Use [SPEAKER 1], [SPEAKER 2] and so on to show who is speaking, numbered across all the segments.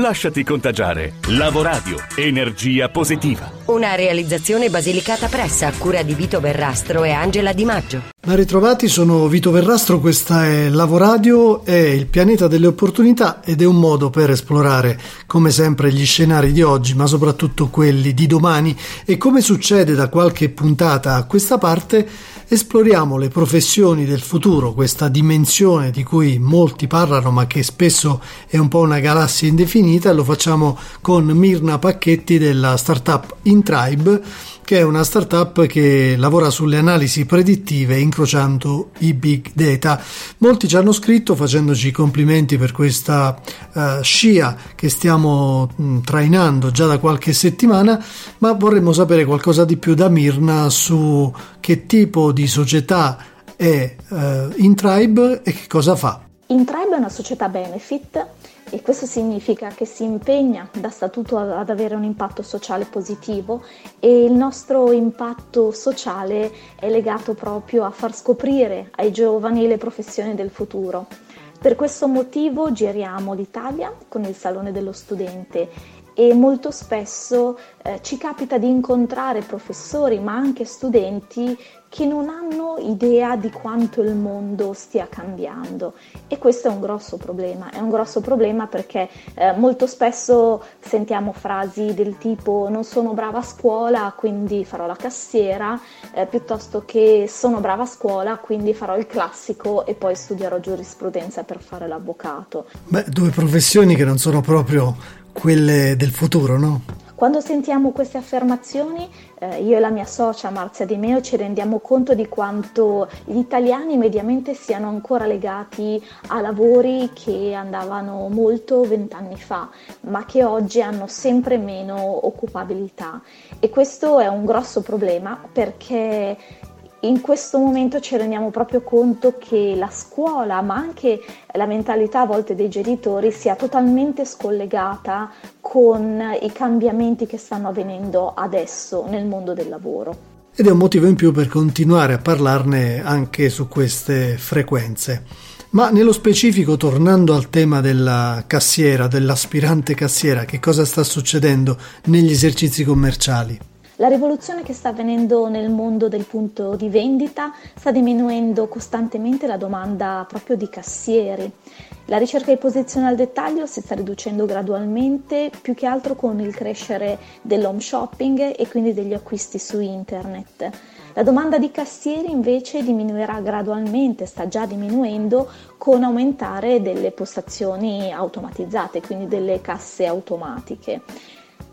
[SPEAKER 1] Lasciati contagiare. Lavoradio, energia positiva.
[SPEAKER 2] Una realizzazione basilicata pressa a cura di Vito Verrastro e Angela Di Maggio.
[SPEAKER 3] Ben ritrovati, sono Vito Verrastro, questa è Lavoradio, è il pianeta delle opportunità ed è un modo per esplorare, come sempre, gli scenari di oggi, ma soprattutto quelli di domani e come succede da qualche puntata a questa parte, esploriamo le professioni del futuro, questa dimensione di cui molti parlano ma che spesso è un po' una galassia indefinita. Lo facciamo con Mirna Pacchetti della startup Intribe che è una startup che lavora sulle analisi predittive incrociando i big data. Molti ci hanno scritto facendoci complimenti per questa uh, scia che stiamo mh, mm, trainando già da qualche settimana, ma vorremmo sapere qualcosa di più da Mirna su che tipo di società è uh, Intribe e che cosa fa.
[SPEAKER 4] Intribe è una società benefit e questo significa che si impegna da statuto ad avere un impatto sociale positivo e il nostro impatto sociale è legato proprio a far scoprire ai giovani le professioni del futuro. Per questo motivo giriamo l'Italia con il Salone dello Studente e molto spesso eh, ci capita di incontrare professori ma anche studenti che non hanno idea di quanto il mondo stia cambiando e questo è un grosso problema, è un grosso problema perché eh, molto spesso sentiamo frasi del tipo non sono brava a scuola quindi farò la cassiera eh, piuttosto che sono brava a scuola quindi farò il classico e poi studierò giurisprudenza per fare l'avvocato.
[SPEAKER 3] Beh, due professioni che non sono proprio quelle del futuro, no?
[SPEAKER 4] Quando sentiamo queste affermazioni, eh, io e la mia socia Marzia Di Meo ci rendiamo conto di quanto gli italiani mediamente siano ancora legati a lavori che andavano molto vent'anni fa, ma che oggi hanno sempre meno occupabilità. E questo è un grosso problema perché in questo momento ci rendiamo proprio conto che la scuola, ma anche la mentalità a volte dei genitori sia totalmente scollegata con i cambiamenti che stanno avvenendo adesso nel mondo del lavoro.
[SPEAKER 3] Ed è un motivo in più per continuare a parlarne anche su queste frequenze. Ma nello specifico, tornando al tema della cassiera, dell'aspirante cassiera, che cosa sta succedendo negli esercizi commerciali?
[SPEAKER 4] La rivoluzione che sta avvenendo nel mondo del punto di vendita sta diminuendo costantemente la domanda proprio di cassieri. La ricerca di posizione al dettaglio si sta riducendo gradualmente, più che altro con il crescere dell'home shopping e quindi degli acquisti su internet. La domanda di cassieri invece diminuirà gradualmente, sta già diminuendo con aumentare delle postazioni automatizzate, quindi delle casse automatiche.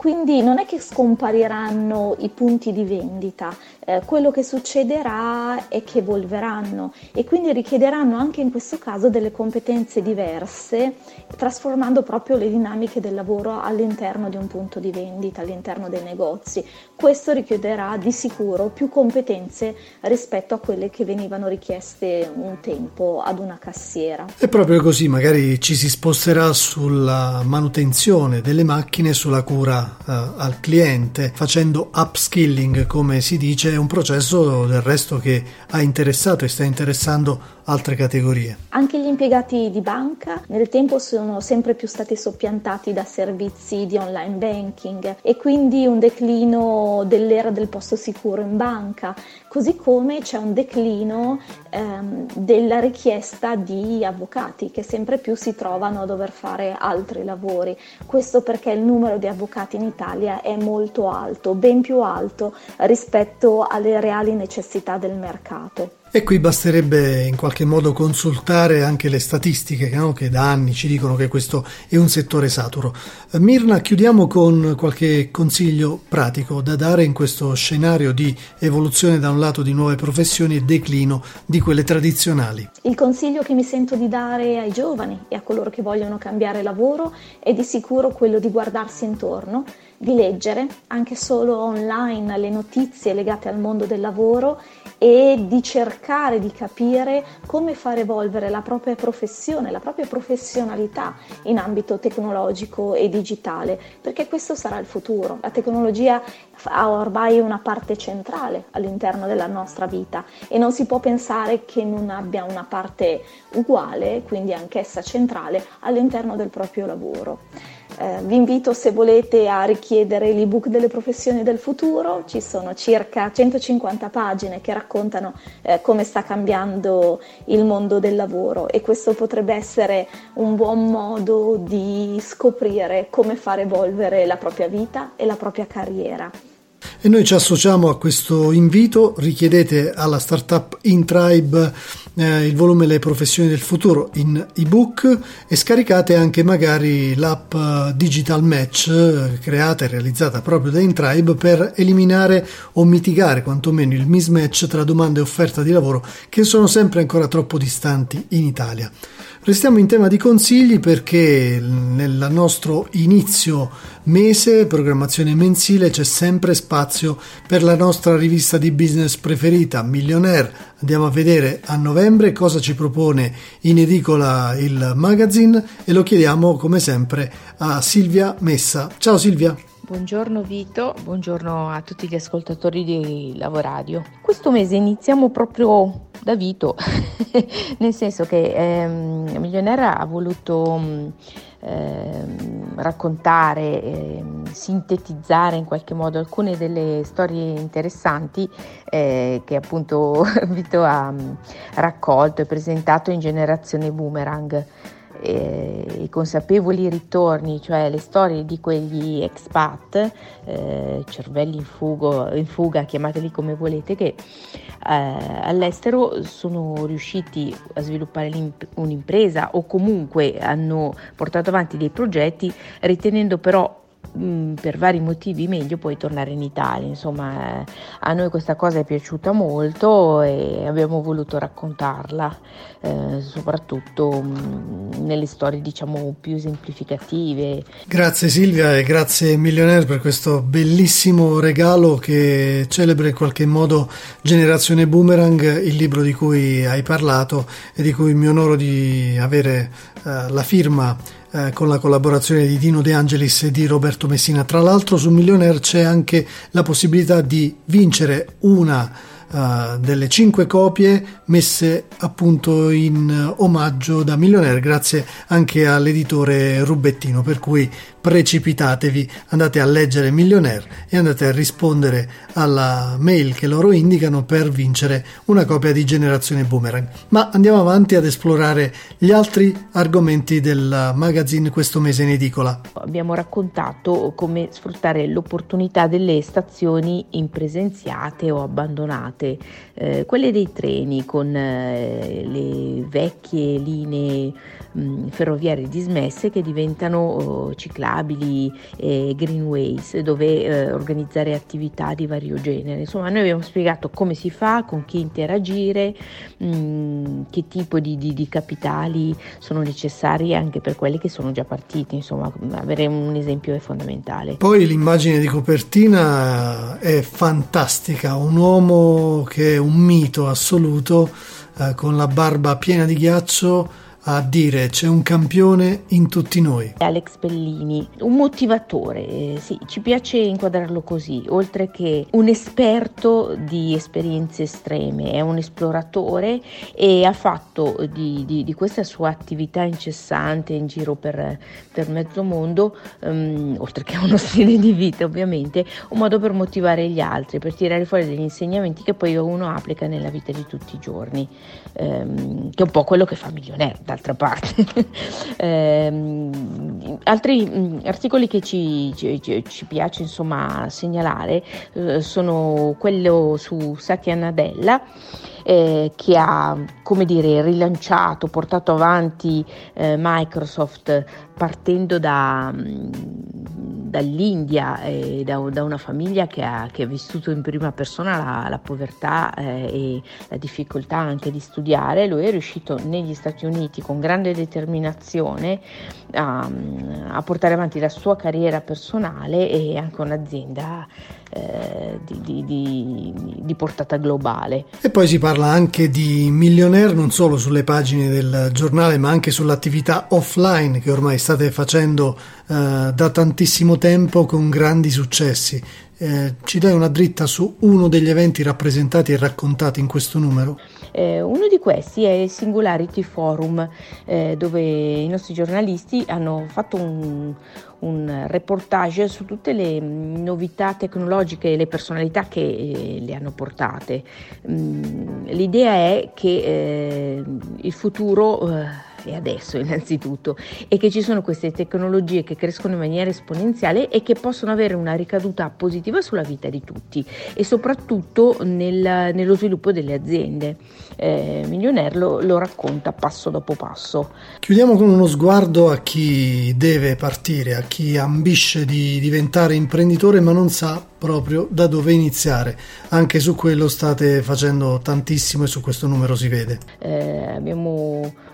[SPEAKER 4] Quindi non è che scompariranno i punti di vendita, eh, quello che succederà è che evolveranno e quindi richiederanno anche in questo caso delle competenze diverse, trasformando proprio le dinamiche del lavoro all'interno di un punto di vendita, all'interno dei negozi. Questo richiederà di sicuro più competenze rispetto a quelle che venivano richieste un tempo ad una cassiera.
[SPEAKER 3] È proprio così, magari ci si sposterà sulla manutenzione delle macchine, sulla cura uh, al cliente facendo upskilling come si dice, è un processo del resto che ha interessato e sta interessando altre categorie.
[SPEAKER 4] Anche gli impiegati di banca nel tempo sono sempre più stati soppiantati da servizi di online banking e quindi un declino dell'era del posto sicuro in banca, così come c'è un declino ehm, della richiesta di avvocati che sempre più si trovano a dover fare altri lavori. Questo perché il numero di avvocati in Italia è molto alto, ben più alto rispetto alle reali necessità del mercato.
[SPEAKER 3] E qui basterebbe in qualche modo consultare anche le statistiche no? che da anni ci dicono che questo è un settore saturo. Mirna, chiudiamo con qualche consiglio pratico da dare in questo scenario di evoluzione da un lato di nuove professioni e declino di quelle tradizionali.
[SPEAKER 4] Il consiglio che mi sento di dare ai giovani e a coloro che vogliono cambiare lavoro è di sicuro quello di guardarsi intorno di leggere anche solo online le notizie legate al mondo del lavoro e di cercare di capire come far evolvere la propria professione, la propria professionalità in ambito tecnologico e digitale, perché questo sarà il futuro. La tecnologia ha ormai una parte centrale all'interno della nostra vita e non si può pensare che non abbia una parte uguale, quindi anch'essa centrale, all'interno del proprio lavoro. Eh, vi invito se volete a richiedere l'ebook delle professioni del futuro, ci sono circa 150 pagine che raccontano eh, come sta cambiando il mondo del lavoro e questo potrebbe essere un buon modo di scoprire come far evolvere la propria vita e la propria carriera.
[SPEAKER 3] E noi ci associamo a questo invito, richiedete alla startup InTribe eh, il volume Le professioni del futuro in ebook e scaricate anche magari l'app eh, Digital Match eh, creata e realizzata proprio da InTribe per eliminare o mitigare quantomeno il mismatch tra domanda e offerta di lavoro che sono sempre ancora troppo distanti in Italia. Restiamo in tema di consigli perché nel nostro inizio mese, programmazione mensile, c'è sempre spazio per la nostra rivista di business preferita, Millionaire. Andiamo a vedere a novembre cosa ci propone in edicola il magazine e lo chiediamo come sempre a Silvia Messa. Ciao Silvia!
[SPEAKER 5] Buongiorno Vito, buongiorno a tutti gli ascoltatori di Lavoradio. Questo mese iniziamo proprio da Vito, nel senso che ehm, Milionera ha voluto ehm, raccontare, ehm, sintetizzare in qualche modo alcune delle storie interessanti eh, che appunto Vito ha raccolto e presentato in Generazione Boomerang eh, i consapevoli ritorni, cioè le storie di quegli expat, eh, cervelli in, fugo, in, fuga, chiamateli come volete, che eh, all'estero sono riusciti a sviluppare un'impresa o comunque hanno portato avanti dei progetti ritenendo però Mm, per vari motivi meglio poi tornare in Italia. Insomma, a noi questa cosa è piaciuta molto e abbiamo voluto raccontarla, eh, soprattutto mh, mm, nelle storie diciamo più esemplificative.
[SPEAKER 3] Grazie Silvia e grazie Millionaire per questo bellissimo regalo che celebra in qualche modo Generazione Boomerang, il libro di cui hai parlato e di cui mi onoro di avere eh, la firma eh, con la collaborazione di Dino De Angelis e di Roberto Messina. Tra l'altro su Millionaire c'è anche la possibilità di vincere una uh, delle cinque copie messe appunto in omaggio da Millionaire grazie anche all'editore Rubettino per cui precipitatevi, andate a leggere Millionaire e andate a rispondere alla mail che loro indicano per vincere una copia di Generazione Boomerang. Ma andiamo avanti ad esplorare gli altri argomenti del magazine questo mese in edicola.
[SPEAKER 5] Abbiamo raccontato come sfruttare l'opportunità delle stazioni impresenziate o abbandonate, eh, quelle dei treni con eh, le vecchie linee ferroviarie dismesse che diventano oh, ciclabili e greenways dove eh, organizzare attività di vario genere. Insomma, noi abbiamo spiegato come si fa, con chi interagire, che tipo di, di, di capitali sono necessari anche per quelli che sono già partiti. Insomma, avere un esempio è fondamentale.
[SPEAKER 3] Poi l'immagine di copertina è fantastica, un uomo che è un mito assoluto eh, con la barba piena di ghiaccio a dire c'è un campione in tutti noi.
[SPEAKER 5] Alex Bellini, un motivatore, eh, sì, ci piace inquadrarlo così, oltre che un esperto di esperienze estreme, è un esploratore e ha fatto di, di, di questa sua attività incessante in giro per, per mezzo mondo, um, oltre che uno stile di vita ovviamente, un modo per motivare gli altri, per tirare fuori degli insegnamenti che poi uno applica nella vita di tutti i giorni, um, che è un po' quello che fa Milionaire d'altra parte. eh, altri mm, articoli che ci, ci, ci, piace insomma segnalare eh, sono quello su Satya Nadella eh, che ha come dire, rilanciato, portato avanti eh, Microsoft partendo da, mm, dall'India e da, da, una famiglia che ha, che ha, vissuto in prima persona la, la povertà eh, e la difficoltà anche di studiare, lui è riuscito negli Stati Uniti con grande determinazione a, a portare avanti la sua carriera personale e anche un'azienda eh, di, di, di, di, portata globale.
[SPEAKER 3] E poi si parla anche di millionaire non solo sulle pagine del giornale ma anche sull'attività offline che ormai state facendo eh, da tantissimo tempo con grandi successi. Eh, ci dai una dritta su uno degli eventi rappresentati e raccontati in questo numero?
[SPEAKER 5] Eh, uno di questi è il Singularity Forum, eh, dove i nostri giornalisti hanno fatto un, un, reportage su tutte le novità tecnologiche e le personalità che eh, le hanno portate. Mm, l'idea è che eh, il futuro eh, e adesso innanzitutto, e che ci sono queste tecnologie che crescono in maniera esponenziale e che possono avere una ricaduta positiva sulla vita di tutti e soprattutto nel, nello sviluppo delle aziende. Eh, Millionaire lo, lo racconta passo dopo passo.
[SPEAKER 3] Chiudiamo con uno sguardo a chi deve partire, a chi ambisce di diventare imprenditore ma non sa proprio da dove iniziare. Anche su quello state facendo tantissimo e su questo numero si vede.
[SPEAKER 5] Eh, abbiamo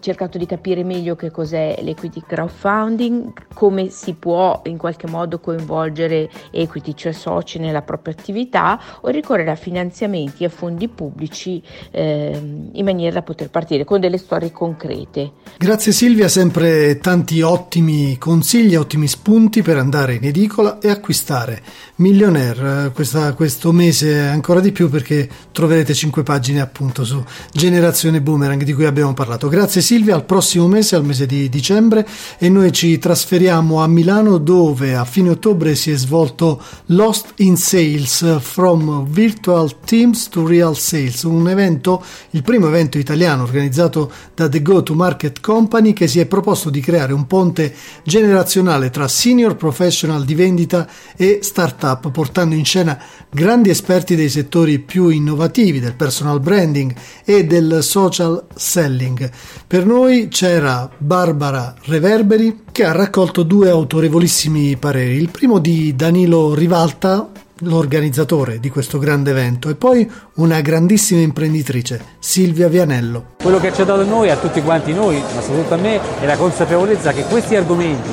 [SPEAKER 5] cercato di capire meglio che cos'è l'equity crowdfunding, come si può in qualche modo coinvolgere equity, cioè soci nella propria attività o ricorrere a finanziamenti e a fondi pubblici eh, in maniera da poter partire con delle storie concrete.
[SPEAKER 3] Grazie Silvia, sempre tanti ottimi consigli, ottimi spunti per andare in edicola e acquistare Millionaire eh, questa, questo mese ancora di più perché troverete 5 pagine appunto su Generazione Boomerang di cui abbiamo parlato. Grazie Silvia, al prossimo mese, al mese di dicembre e noi ci trasferiamo a Milano dove a fine ottobre si è svolto Lost in Sales From Virtual Teams to Real Sales, un evento, il primo evento italiano organizzato da The Go to Market Company che si è proposto di creare un ponte generazionale tra senior professional di vendita e startup portando in scena grandi esperti dei settori più innovativi del personal branding e del social selling marketing. Per noi c'era Barbara Reverberi che ha raccolto due autorevolissimi pareri. Il primo di Danilo Rivalta, l'organizzatore di questo grande evento, e poi una grandissima imprenditrice, Silvia Vianello.
[SPEAKER 6] Quello che ci ha dato noi, a tutti quanti noi, ma soprattutto a me, è la consapevolezza che questi argomenti,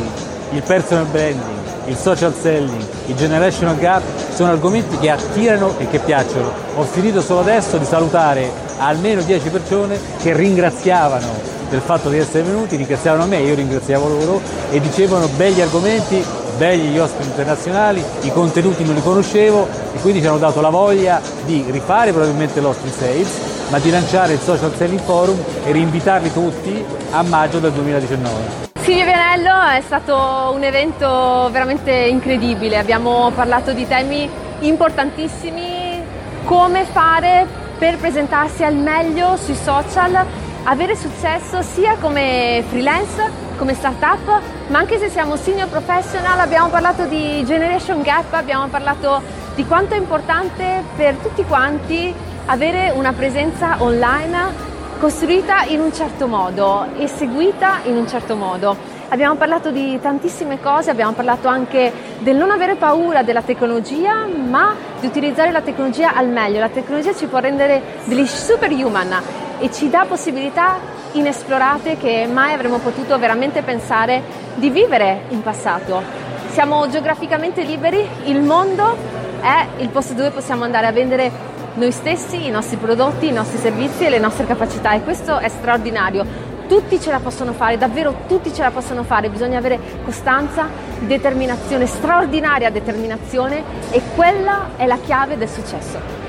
[SPEAKER 6] il personal branding, il social selling, il generational gap, sono argomenti che attirano e che piacciono. Ho finito solo adesso di salutare almeno 10 persone che ringraziavano del fatto di essere venuti, ringraziavano me, io ringraziavo loro e dicevano begli argomenti, begli gli ospiti internazionali, i contenuti non li conoscevo e quindi ci hanno dato la voglia di rifare probabilmente l'Austin Sales, ma di lanciare il Social Selling Forum e rinvitarli tutti a maggio del 2019.
[SPEAKER 7] Silvio Vianello è stato un evento veramente incredibile, abbiamo parlato di temi importantissimi, come fare per presentarsi al meglio sui social, avere successo sia come freelance, come startup, ma anche se siamo senior professional, abbiamo parlato di generation gap, abbiamo parlato di quanto è importante per tutti quanti avere una presenza online costruita in un certo modo e seguita in un certo modo. Abbiamo parlato di tantissime cose, abbiamo parlato anche del non avere paura della tecnologia, ma di utilizzare la tecnologia al meglio. La tecnologia ci può rendere degli superhuman e ci dà possibilità inesplorate che mai avremmo potuto veramente pensare di vivere in passato. Siamo geograficamente liberi, il mondo è il posto dove possiamo andare a vendere noi stessi, i nostri prodotti, i nostri servizi e le nostre capacità e questo è straordinario tutti ce la possono fare, davvero tutti ce la possono fare, bisogna avere costanza, determinazione, straordinaria determinazione e quella è la chiave del successo.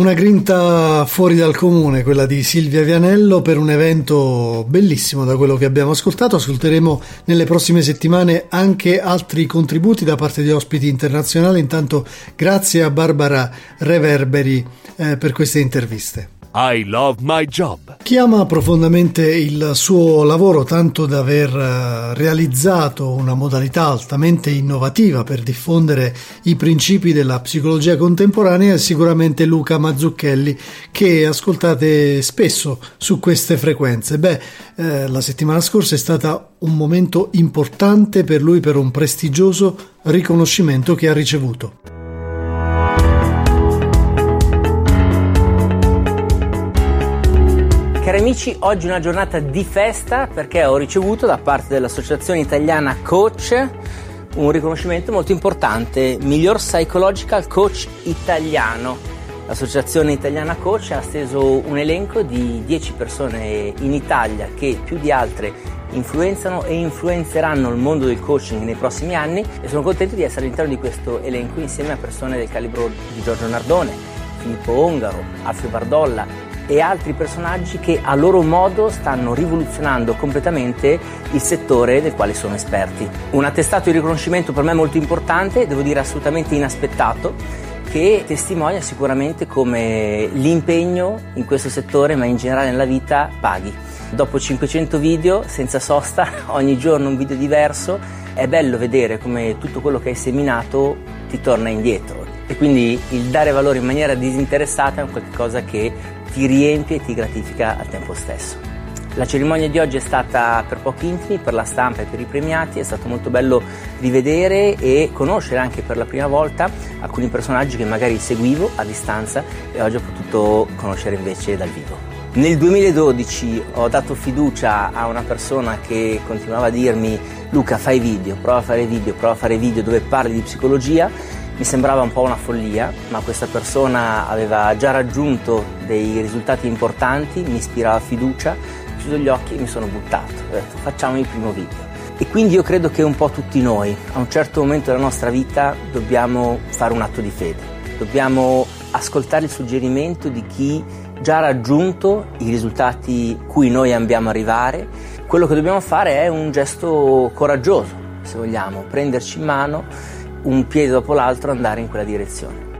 [SPEAKER 3] Una grinta fuori dal comune, quella di Silvia Vianello, per un evento bellissimo da quello che abbiamo ascoltato. Ascolteremo nelle prossime settimane anche altri contributi da parte di ospiti internazionali. Intanto grazie a Barbara Reverberi eh, per queste interviste.
[SPEAKER 1] I love my job.
[SPEAKER 3] Chi ama profondamente il suo lavoro tanto da aver eh, realizzato una modalità altamente innovativa per diffondere i principi della psicologia contemporanea è sicuramente Luca Mazzucchelli che ascoltate spesso su queste frequenze. Beh, eh, la settimana scorsa è stata un momento importante per lui per un prestigioso riconoscimento che ha ricevuto.
[SPEAKER 8] Amici, oggi è una giornata di festa perché ho ricevuto da parte dell'Associazione Italiana Coach un riconoscimento molto importante, miglior psychological coach italiano. L'Associazione Italiana Coach ha steso un elenco di 10 persone in Italia che più di altre influenzano e influenzeranno il mondo del coaching nei prossimi anni e sono contento di essere all'interno di questo elenco insieme a persone del calibro di Giorgio Nardone, Filippo Ongaro, Alfio Bardolla, e altri personaggi che a loro modo stanno rivoluzionando completamente il settore del quale sono esperti. Un attestato di riconoscimento per me molto importante, devo dire assolutamente inaspettato, che testimonia sicuramente come l'impegno in questo settore, ma in generale nella vita, paghi. Dopo 500 video, senza sosta, ogni giorno un video diverso, è bello vedere come tutto quello che hai seminato ti torna indietro. E quindi il dare valore in maniera disinteressata è qualcosa che ti riempie e ti gratifica al tempo stesso. La cerimonia di oggi è stata per pochi intimi, per la stampa e per i premiati, è stato molto bello rivedere e conoscere anche per la prima volta alcuni personaggi che magari seguivo a distanza e oggi ho potuto conoscere invece dal vivo. Nel 2012 ho dato fiducia a una persona che continuava a dirmi Luca fai video, prova a fare video, prova a fare video dove parli di psicologia mi sembrava un po' una follia, ma questa persona aveva già raggiunto dei risultati importanti, mi ispirava fiducia, chiuso gli occhi e mi sono buttato. Ho detto facciamo il primo video. E quindi io credo che un po' tutti noi, a un certo momento della nostra vita, dobbiamo fare un atto di fede. Dobbiamo ascoltare il suggerimento di chi già raggiunto i risultati cui noi abbiamo arrivare. Quello che dobbiamo fare è un gesto coraggioso, se vogliamo, prenderci in mano un piede dopo l'altro andare in quella direzione.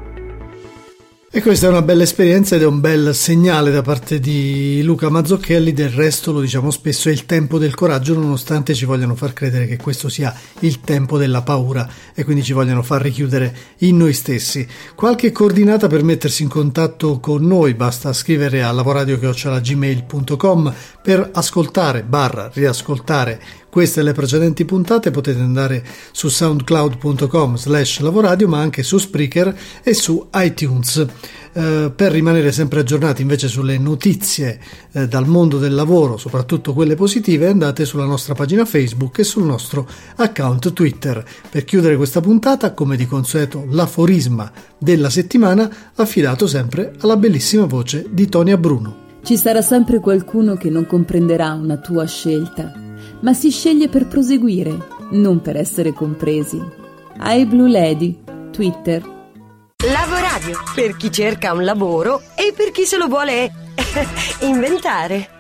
[SPEAKER 3] E questa è una bella esperienza ed è un bel segnale da parte di Luca Mazzocchelli, del resto lo diciamo spesso è il tempo del coraggio nonostante ci vogliano far credere che questo sia il tempo della paura e quindi ci vogliono far richiudere in noi stessi. Qualche coordinata per mettersi in contatto con noi basta scrivere a lavoradio.gmail.com per ascoltare barra riascoltare queste e le precedenti puntate potete andare su soundcloud.com slash lavoradio ma anche su Spreaker e su iTunes. Eh, per rimanere sempre aggiornati invece sulle notizie eh, dal mondo del lavoro, soprattutto quelle positive, andate sulla nostra pagina Facebook e sul nostro account Twitter. Per chiudere questa puntata, come di consueto, l'aforisma della settimana affidato sempre alla bellissima voce di Tonia Bruno.
[SPEAKER 9] Ci sarà sempre qualcuno che non comprenderà una tua scelta ma si sceglie per proseguire, non per essere compresi. I Blue Lady, Twitter.
[SPEAKER 2] Lavoradio, per chi cerca un lavoro e per chi se lo vuole inventare.